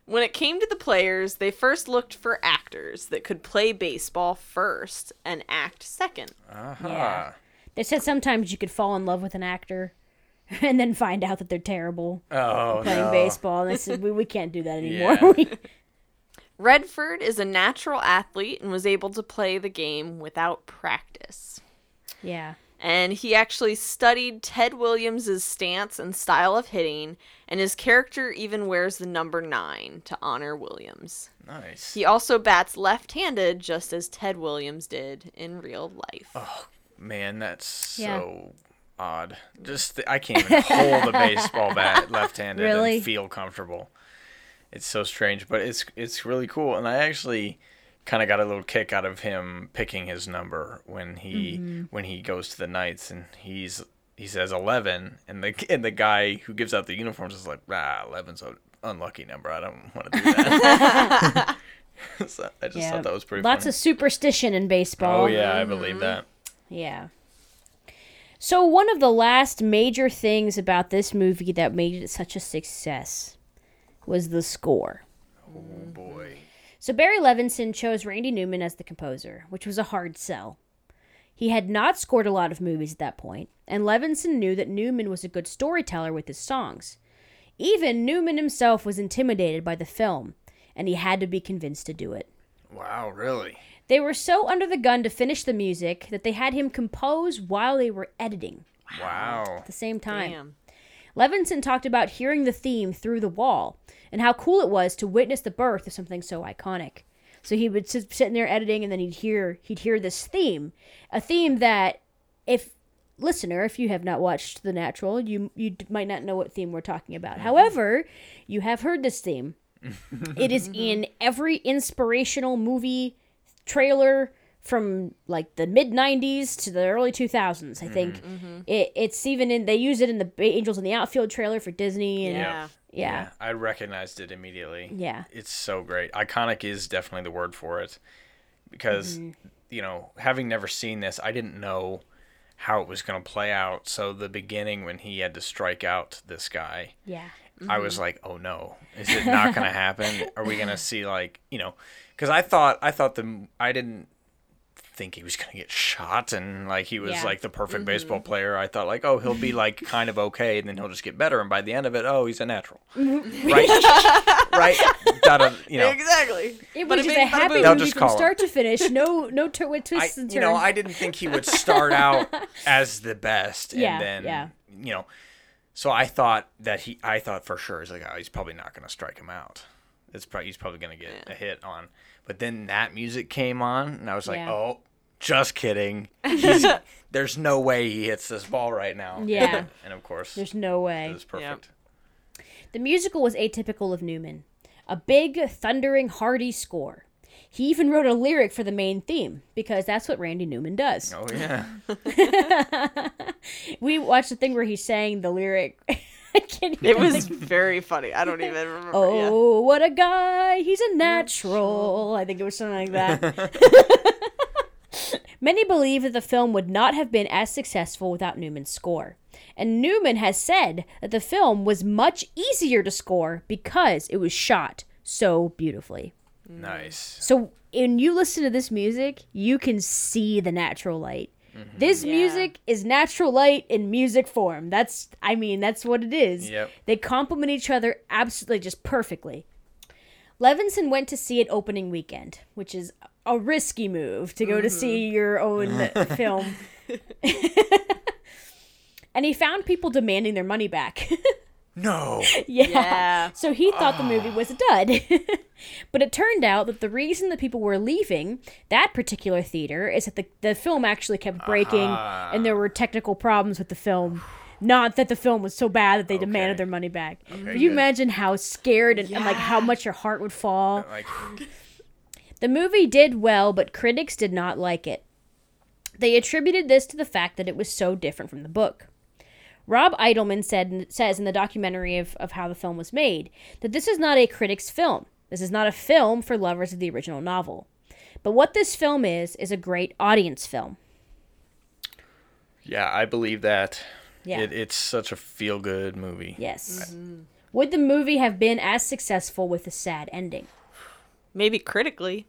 When it came to the players, they first looked for actors that could play baseball first and act second. Uh-huh. Yeah. They said sometimes you could fall in love with an actor and then find out that they're terrible Oh, playing no. baseball. And they said, we, we can't do that anymore. Yeah. Redford is a natural athlete and was able to play the game without practice. yeah. And he actually studied Ted Williams' stance and style of hitting, and his character even wears the number nine to honor Williams. Nice. He also bats left handed, just as Ted Williams did in real life. Oh, Man, that's Yeah. so odd. Just I can't even hold a baseball bat left-handed Really? and feel comfortable. It's so strange, but it's it's really cool. And I actually kind of got a little kick out of him picking his number when he Mm-hmm. when he goes to the Knights and he's he says 11 and the and the guy who gives out the uniforms is like, "Ah, 11's an unlucky number. I don't want to do that." so I just Yeah. thought that was pretty Lots funny. of superstition in baseball. oh yeah, I believe that. Yeah. So one of the last major things about this movie that made it such a success was the score. Oh boy. So Barry Levinson chose Randy Newman as the composer, which was a hard sell. He had not scored a lot of movies at that point, and Levinson knew that Newman was a good storyteller with his songs. Even Newman himself was intimidated by the film, and he had to be convinced to do it. Wow, really? They were so under the gun to finish the music that they had him compose while they were editing Wow. at the same time. Damn. Levinson talked about hearing the theme through the wall and how cool it was to witness the birth of something so iconic. So he would sit sitting there editing, and then he'd hear he'd hear this theme, a theme that, if listener, if you have not watched The Natural, you you might not know what theme we're talking about. Mm-hmm. However, you have heard this theme. it is in every inspirational movie trailer from like the mid 90s to the early 2000s i think mm-hmm. Mm-hmm. it, it's even in they use it in the angels in the outfield trailer for disney and Yeah. yeah I recognized it immediately. Yeah. It's so great. Iconic is definitely the word for it. Because, mm-hmm. you know, having never seen this, I didn't know how it was going to play out. So the beginning when he had to strike out this guy, yeah I was like, "Oh no. Is it not going to happen? Are we going to see like, you know, cuz I thought I thought the I didn't think he was going to get shot and like he was Yeah. like the perfect baseball player. I thought like, "Oh, he'll be like kind of okay and then he'll just get better and by the end of it, oh, he's a natural." right? right? Da-da, you know. Exactly. it But was just bing, a happy. They'll movie just from call him. start to finish no no tur- with I, twists and turns you know, I didn't think he would start out as the best, and Yeah, then yeah. you know, so I thought that he, I thought for sure he's like, oh, he's probably not going to strike him out. It's probably he's probably going to get a hit on. But then that music came on, and I was like, Yeah. oh, just kidding. He's, there's no way he hits this ball right now. Yeah. and, and of course, there's no way it was perfect. The musical was atypical of Newman. A big, thundering, hearty score. He even wrote a lyric for the main theme because that's what Randy Newman does. Oh yeah, We watched the thing where he sang the lyric. I can't It was think- very funny. I don't even remember. yeah. Oh, what a guy! He's a natural. I think it was something like that. Many believe that the film would not have been as successful without Newman's score. And Newman has said that the film was much easier to score because it was shot so beautifully. Mm. nice. So when you listen to this music, you can see the natural light. Mm-hmm. This Yeah. music is natural light in music form. That's I mean, that's what it is. Yep. They complement each other absolutely just perfectly. Levinson went to see it opening weekend, which is a risky move to go to see mm-hmm. your own film. and he found people demanding their money back. No. Yeah. Yeah. So he thought the movie ah. was a dud. but it turned out that the reason that people were leaving that particular theater is that the, the film actually kept uh-huh. breaking and there were technical problems with the film Not that the film was so bad that they demanded their money back. Okay, Can you good. imagine how scared and, and like how much your heart would fall? Like, The movie did well, but critics did not like it. They attributed this to the fact that it was so different from the book. Rob Edelman said says in the documentary of, of how the film was made that this is not a critic's film. This is not a film for lovers of the original novel. But what this film is is a great audience film. yeah, I believe that. Yeah. It, it's such a feel good movie. Yes. Mm-hmm. Would the movie have been as successful with a sad ending? Maybe critically.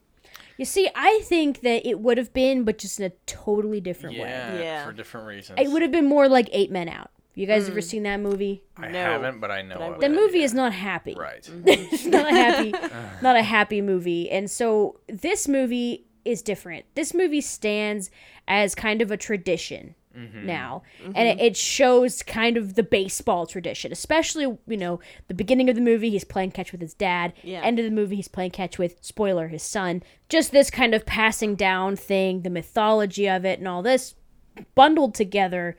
You see, I think that it would have been, but just in a totally different way. Yeah, Yeah. for different reasons. It would have been more like Eight Men Out. You guys ever hmm. seen that movie? I No, haven't, but I know but I of The it, movie yeah. is not happy. right. it's not a happy, not a happy movie. And so this movie is different. This movie stands as kind of a tradition mm-hmm. now, mm-hmm. and it, it shows kind of the baseball tradition. Especially, you know, the beginning of the movie, he's playing catch with his dad. Yeah. End of the movie, he's playing catch with spoiler his son. Just this kind of passing down thing, the mythology of it, and all this bundled together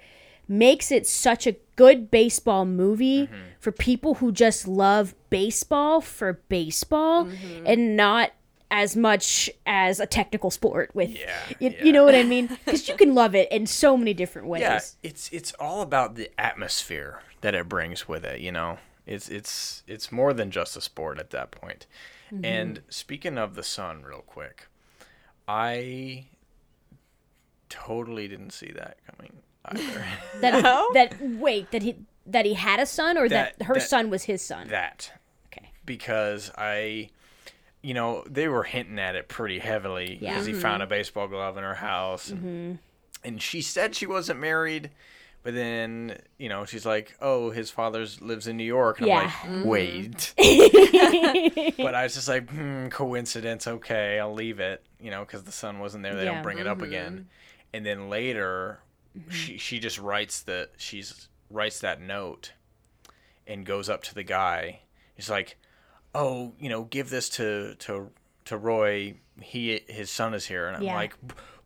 makes it such a good baseball movie for people who just love baseball for baseball and not as much as a technical sport with Yeah, you, yeah. you know what i mean because you can love it in so many different ways Yeah, it's it's all about the atmosphere that it brings with it. You know, it's it's it's more than just a sport at that point. Mm-hmm. And speaking of the sun, real quick, I totally didn't see that coming either. that No? that wait that he that he had a son or that, That- her that- son was his son that okay because I, you know, they were hinting at it pretty heavily Yeah. because he found a mm-hmm. baseball glove in her house, and, mm-hmm. and she said she wasn't married, but then you know she's like, oh, his father's lives in New York, and Yeah. I'm like, mm. wait, but I was just like, hmm, coincidence, okay, I'll leave it, you know, because the son wasn't there, they Yeah. don't bring it up again, mm-hmm. and then later, Mm-hmm. she she just writes the she's writes that note and goes up to the guy. He's like, "Oh, you know, give this to to to Roy. He his son is here." And I'm Yeah. like,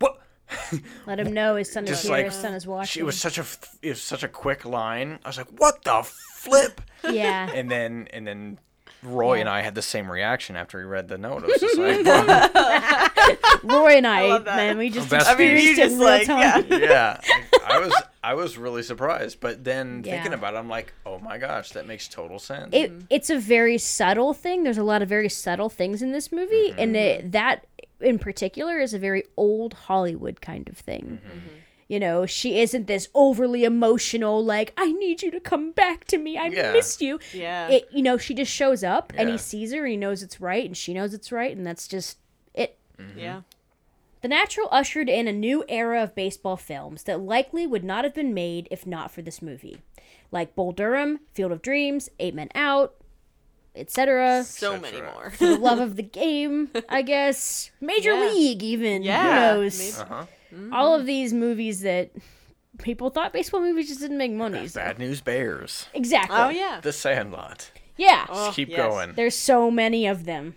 "What?" let him know his son is here like his son is watching She was such a it was such a quick line. I was like, "What the flip?" yeah And then and then Roy and I had the same reaction after he read the note. It was just like. roy and i, love that. man we just Best I mean, experienced you it just, real like, time yeah. yeah, I was I was really surprised. But then thinking about it, I'm like, "Oh my gosh, that makes total sense." it mm-hmm. it's a very subtle thing. There's a lot of very subtle things in this movie, mm-hmm. and it, that in particular is a very old Hollywood kind of thing. Mm-hmm. You know, she isn't this overly emotional, like "I need you to come back to me. I Yeah. miss you." Yeah. It, you know, she just shows up and he sees her and he knows it's right, and she knows it's right, and that's just it. yeah. The Natural ushered in a new era of baseball films that likely would not have been made if not for this movie, like Bull Durham, Field of Dreams, Eight Men Out, etc. So many more. For the love of the game, I guess. Major Yeah. League, even. Yeah, Who knows? Uh-huh. All of these movies that people thought baseball movies just didn't make money. so- Bad News Bears, Exactly. Oh yeah. The Sandlot. Yeah. Oh, Keep yes. going. There's so many of them.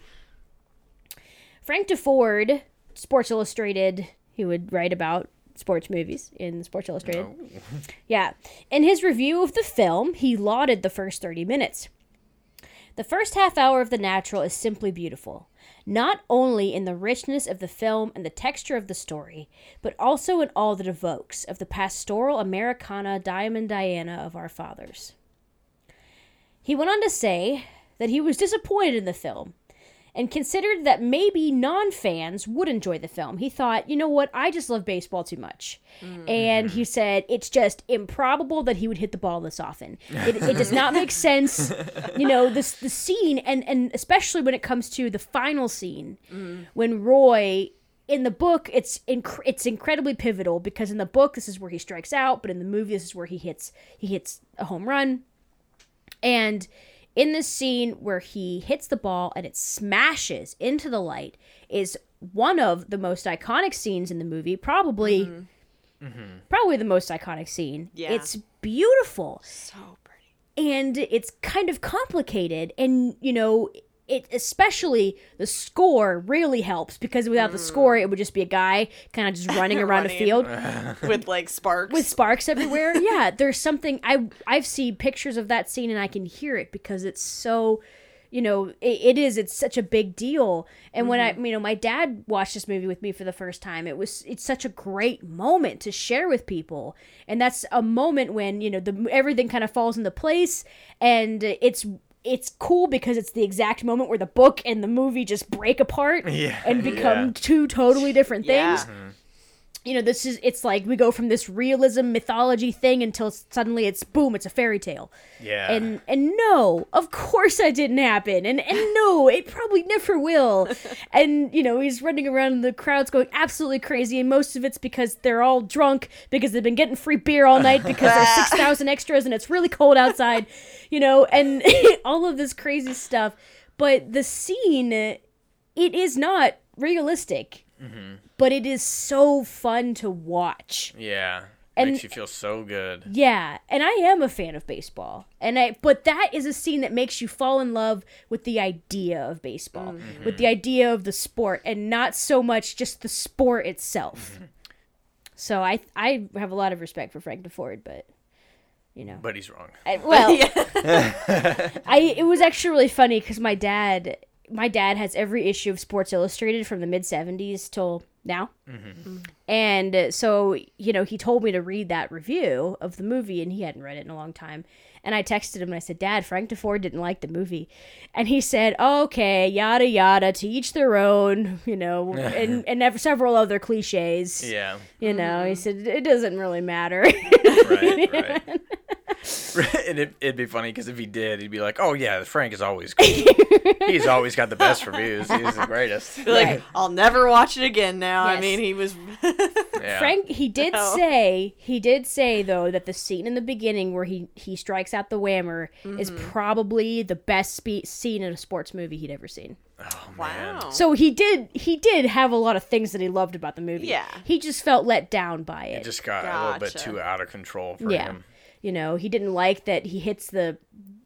Frank Deford, Sports Illustrated, he would write about sports movies in Sports Illustrated. Oh. Yeah. In his review of the film, he lauded the first 30 minutes. The first half hour of The Natural is simply beautiful, not only in the richness of the film and the texture of the story, but also in all that evokes of the pastoral Americana Diamond Diana of our fathers. He went on to say that he was disappointed in the film and considered that maybe non fans would enjoy the film. He thought, you know what, I just love baseball too much. Mm. And he mm-hmm. said it's just improbable that he would hit the ball this often. It, it does not make sense. You know, this the scene, and, and especially when it comes to the final scene, mm. when Roy. In the book, it's inc- it's incredibly pivotal because in the book this is where he strikes out, but in the movie this is where he hits he hits a home run. And in this scene where he hits the ball and it smashes into the light is one of the most iconic scenes in the movie, probably mm-hmm. Mm-hmm. probably the most iconic scene. Yeah. It's beautiful So pretty. and it's kind of complicated and you know it especially the score really helps because without the score it would just be a guy kind of just running around a field with like sparks. with sparks everywhere. yeah, there's something I I've seen pictures of that scene and I can hear it because it's so you know it, it is it's such a big deal and when i mm-hmm. you know my dad watched this movie with me for the first time it was it's such a great moment to share with people and that's a moment when you know the everything kind of falls into place and it's it's cool because it's the exact moment where the book and the movie just break apart Yeah, and become yeah. two totally different Yeah. things you know this is it's like we go from this realism mythology thing until suddenly it's boom it's a fairy tale. Yeah. and and no of course that didn't happen. And and no it probably never will. And you know he's running around and the crowd's going absolutely crazy. And most of it's because they're all drunk because they've been getting free beer all night because there's 6000 extras and it's really cold outside you know and all of this crazy stuff. But the scene it is not realistic mm-hmm. But it is so fun to watch yeah. and- Makes you feel so good. yeah, and I am a fan of baseball. And I but that is a scene that makes you fall in love with the idea of baseball, mm-hmm. with the idea of the sport and not so much just the sport itself. Mm-hmm. So I I have a lot of respect for Frank Deford, but you know. But he's wrong. I, well, I it was actually really funny cuz my dad my dad has every issue of Sports Illustrated from the mid 70s till now. And uh, so, you know, he told me to read that review of the movie, and he hadn't read it in a long time. And I texted him and I said, Dad, Frank Deford didn't like the movie. And he said, okay, yada, yada, to each their own, you know, and, and ev- several other cliches. Yeah. You know, he mm-hmm. said, it doesn't really matter. Right. Right. and it, it'd be funny because if he did, he'd be like, "Oh yeah, Frank is always good. He's always got the best reviews. He's the greatest." like Right. I'll never watch it again now. I mean, he was Yeah. Frank, he did No. say, he did say though that the scene in the beginning where he he strikes out the whammer is Mm-hmm. probably the best spe- scene in a sports movie he'd ever seen. Oh, man. wow. So he did he did have a lot of things that he loved about the movie. Yeah. He just felt let down by it. It just got a little bit too out of control for yeah. him. You know, he didn't like that he hits the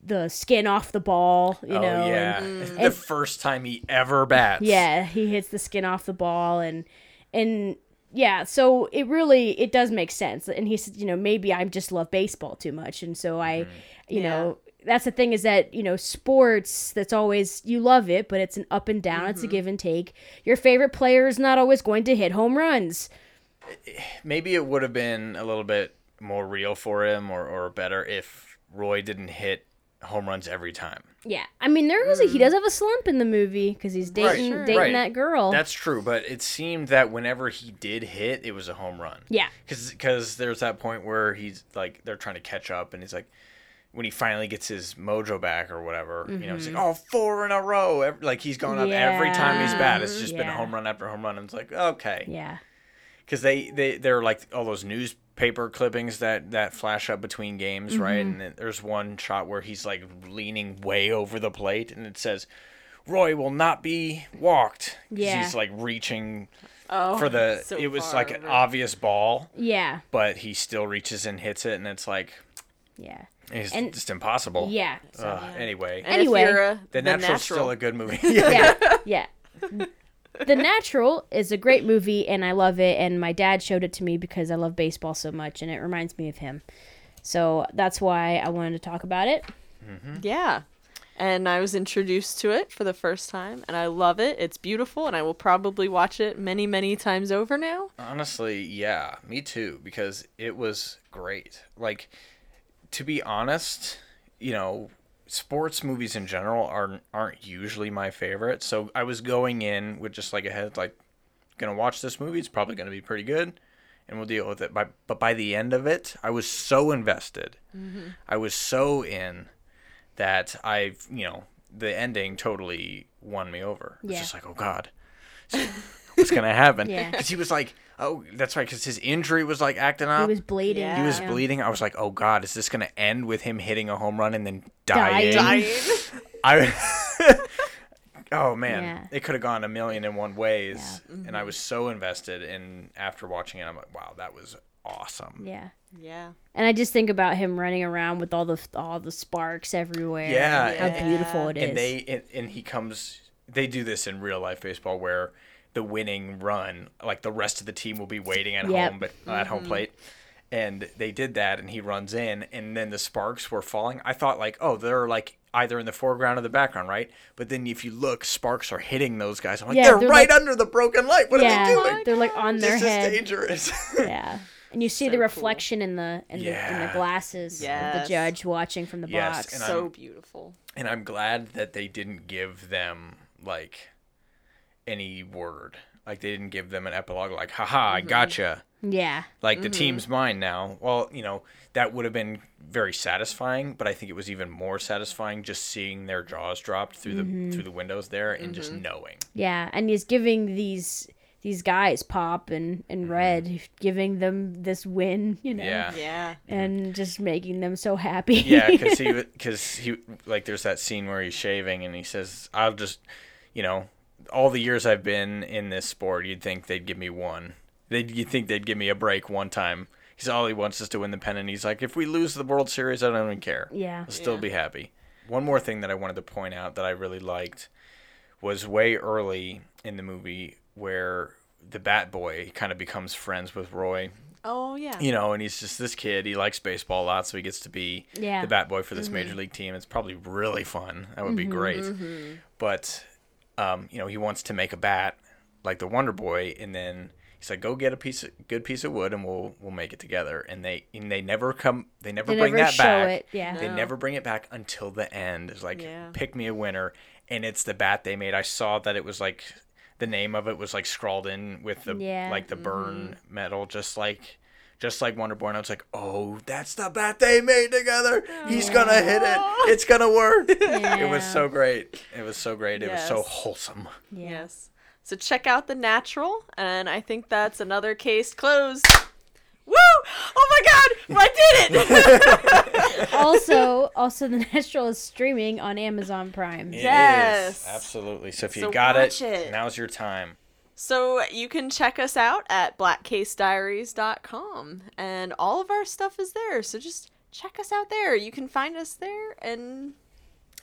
the skin off the ball, you oh know. yeah, and- It's the first time he ever bats. yeah, he hits the skin off the ball and and yeah, so it really it does make sense. And he said, you know, maybe I just love baseball too much and so I you Yeah. know, that's the thing is that, you know, sports that's always you love it, but it's an up and down, it's a mm-hmm. give and take. Your favorite player is not always going to hit home runs. Maybe it would have been a little bit more real for him, or or better if Roy didn't hit home runs every time. Yeah. I mean, there was a, he hmm. does have a slump in the movie cuz he's dating Sure. dating Right. that girl. That's true, but it seemed that whenever he did hit, it was a home run. yeah. because because there's that point where he's like they're trying to catch up and he's like when he finally gets his mojo back or whatever you know he's like mm-hmm. oh four in a row Ev- like he's going up every time he's bat it's just been Yeah. home run after home run and it's like okay Yeah. because they they they're like all those newspaper clippings that that flash up between games right Mm-hmm. and then there's one shot where he's like leaning way over the plate and it says Roy will not be walked." Yeah. he's like reaching oh, for the so it was far like an over. obvious ball Yeah. but he still reaches and hits it, and it's like Yeah. it's And- just impossible. Yeah. So, Ugh, Anyway, And Anyway, if you're a, the, the, Natural's natural, still a good movie. yeah, yeah. The Natural is a great movie, and I love it. And my dad showed it to me because I love baseball so much, and it reminds me of him. So that's why I wanted to talk about it. Mm-hmm. Yeah. And I was introduced to it for the first time, and I love it. It's beautiful, and I will probably watch it many, many times over now. Honestly, yeah, me too, because it was great. Like, to be honest, you know, sports movies in general aren't aren't usually my favorite. So I was going in with just like a head, like, gonna watch this movie. It's probably gonna be pretty good, and we'll deal with it. By, but by the end of it, I was so invested. Mm-hmm. I was so in that I've, you know, the ending totally won me over. It's Yeah. just like, oh god, what's gonna happen? Yeah. Because he was like, oh, that's right, because his injury was like acting up. He was bleeding. Yeah. He was bleeding. I was like, oh god, is this gonna end with him hitting a home run and then dying? Dying. Dying. I. oh man, Yeah. it could have gone a million and one ways, and I was so invested. And after watching it, I'm like, wow, that was awesome. Yeah. Yeah. And I just think about him running around with all the all the sparks everywhere. Yeah, and how and- beautiful it is. and they and, and he comes they do this in real life baseball where the winning run like the rest of the team will be waiting at Yep. home but at home mm-hmm. plate and they did that and he runs in and then the sparks were falling i thought like oh they're like either in the foreground or the background right but then if you look sparks are hitting those guys i'm like Yeah, they're, they're right like- under the broken light what yeah, are they doing they're like on their this is head. dangerous Yeah. And you see So the cool. reflection in the in, the in the glasses of the judge watching from the Yes, box. and so I'm- beautiful. and i'm glad that they didn't give them like any word like they didn't give them an epilogue like haha i mm-hmm. gotcha yeah. like the mm-hmm. team's mine now. Well, you know, that would have been very satisfying, but I think it was even more satisfying just seeing their jaws dropped through the mm-hmm. through the windows there and just knowing. Yeah, and he's giving these these guys Pop and and Red giving them this win, you know. Mm-hmm. Yeah. Yeah. And just making them so happy. Yeah, cuz he cuz he like there's that scene where he's shaving and he says, "I'll just, you know, all the years I've been in this sport, you'd think they'd give me one. They'd you think they'd give me a break one time." He's all he wants is to win the pennant. He's like, if we lose the World Series, I don't even care. Yeah. I'll still Yeah. be happy. One more thing that I wanted to point out that I really liked was way early in the movie where the Bat Boy kind of becomes friends with Roy. Oh yeah. You know, and he's just this kid. He likes baseball a lot, so he gets to be Yeah. the Bat Boy for this mm-hmm. major league team. It's probably really fun. That would be mm-hmm, great. Mm-hmm. But um, you know, he wants to make a bat like the Wonder Boy, and then he's like, "Go get a piece of good piece of wood, and we'll we'll make it together." And they and they never come. They never They bring never that show back. it. Yeah. They No. never bring it back until the end. It's like, Yeah. pick me a winner, and it's the bat they made. I saw that it was like the name of it was like scrawled in with the Yeah. like the burn metal, just like. Just like Wonder Boy, I was like, "Oh, that's the bat they made together. He's gonna hit it. It's gonna work." It was so great. It was so great. It was so wholesome. Yes. So check out The Natural, and I think that's another case closed. Woo! Oh my God! I did it! also, also the Natural is streaming on Amazon Prime. It is, Yes. absolutely. So if you got it, it. now's your time. So you can check us out at blackcasediaries.com, and all of our stuff is there. So just check us out there. You can find us there and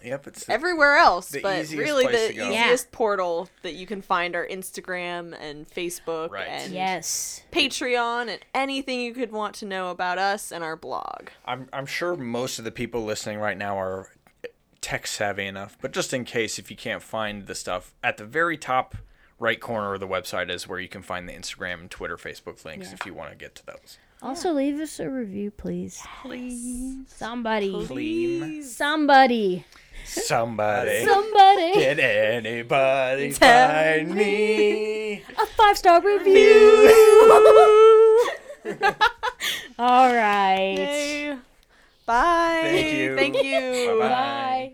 Yep, it's everywhere else, The but easiest really place the to go. Yeah. easiest portal that you can find our Instagram and Facebook Right. and Yes. Patreon and anything you could want to know about us and our blog. I'm I'm sure most of the people listening right now are tech savvy enough, but just in case if you can't find the stuff at the very top right corner of the website is where you can find the Instagram, Twitter, Facebook links Yeah. if you want to get to those. Also, leave us a review, please. Please. Somebody. Please. Somebody. Somebody. Somebody. Did anybody Tell find me? A five star review. All right. Yay. Bye. Thank you. Thank you. Bye-bye. Bye.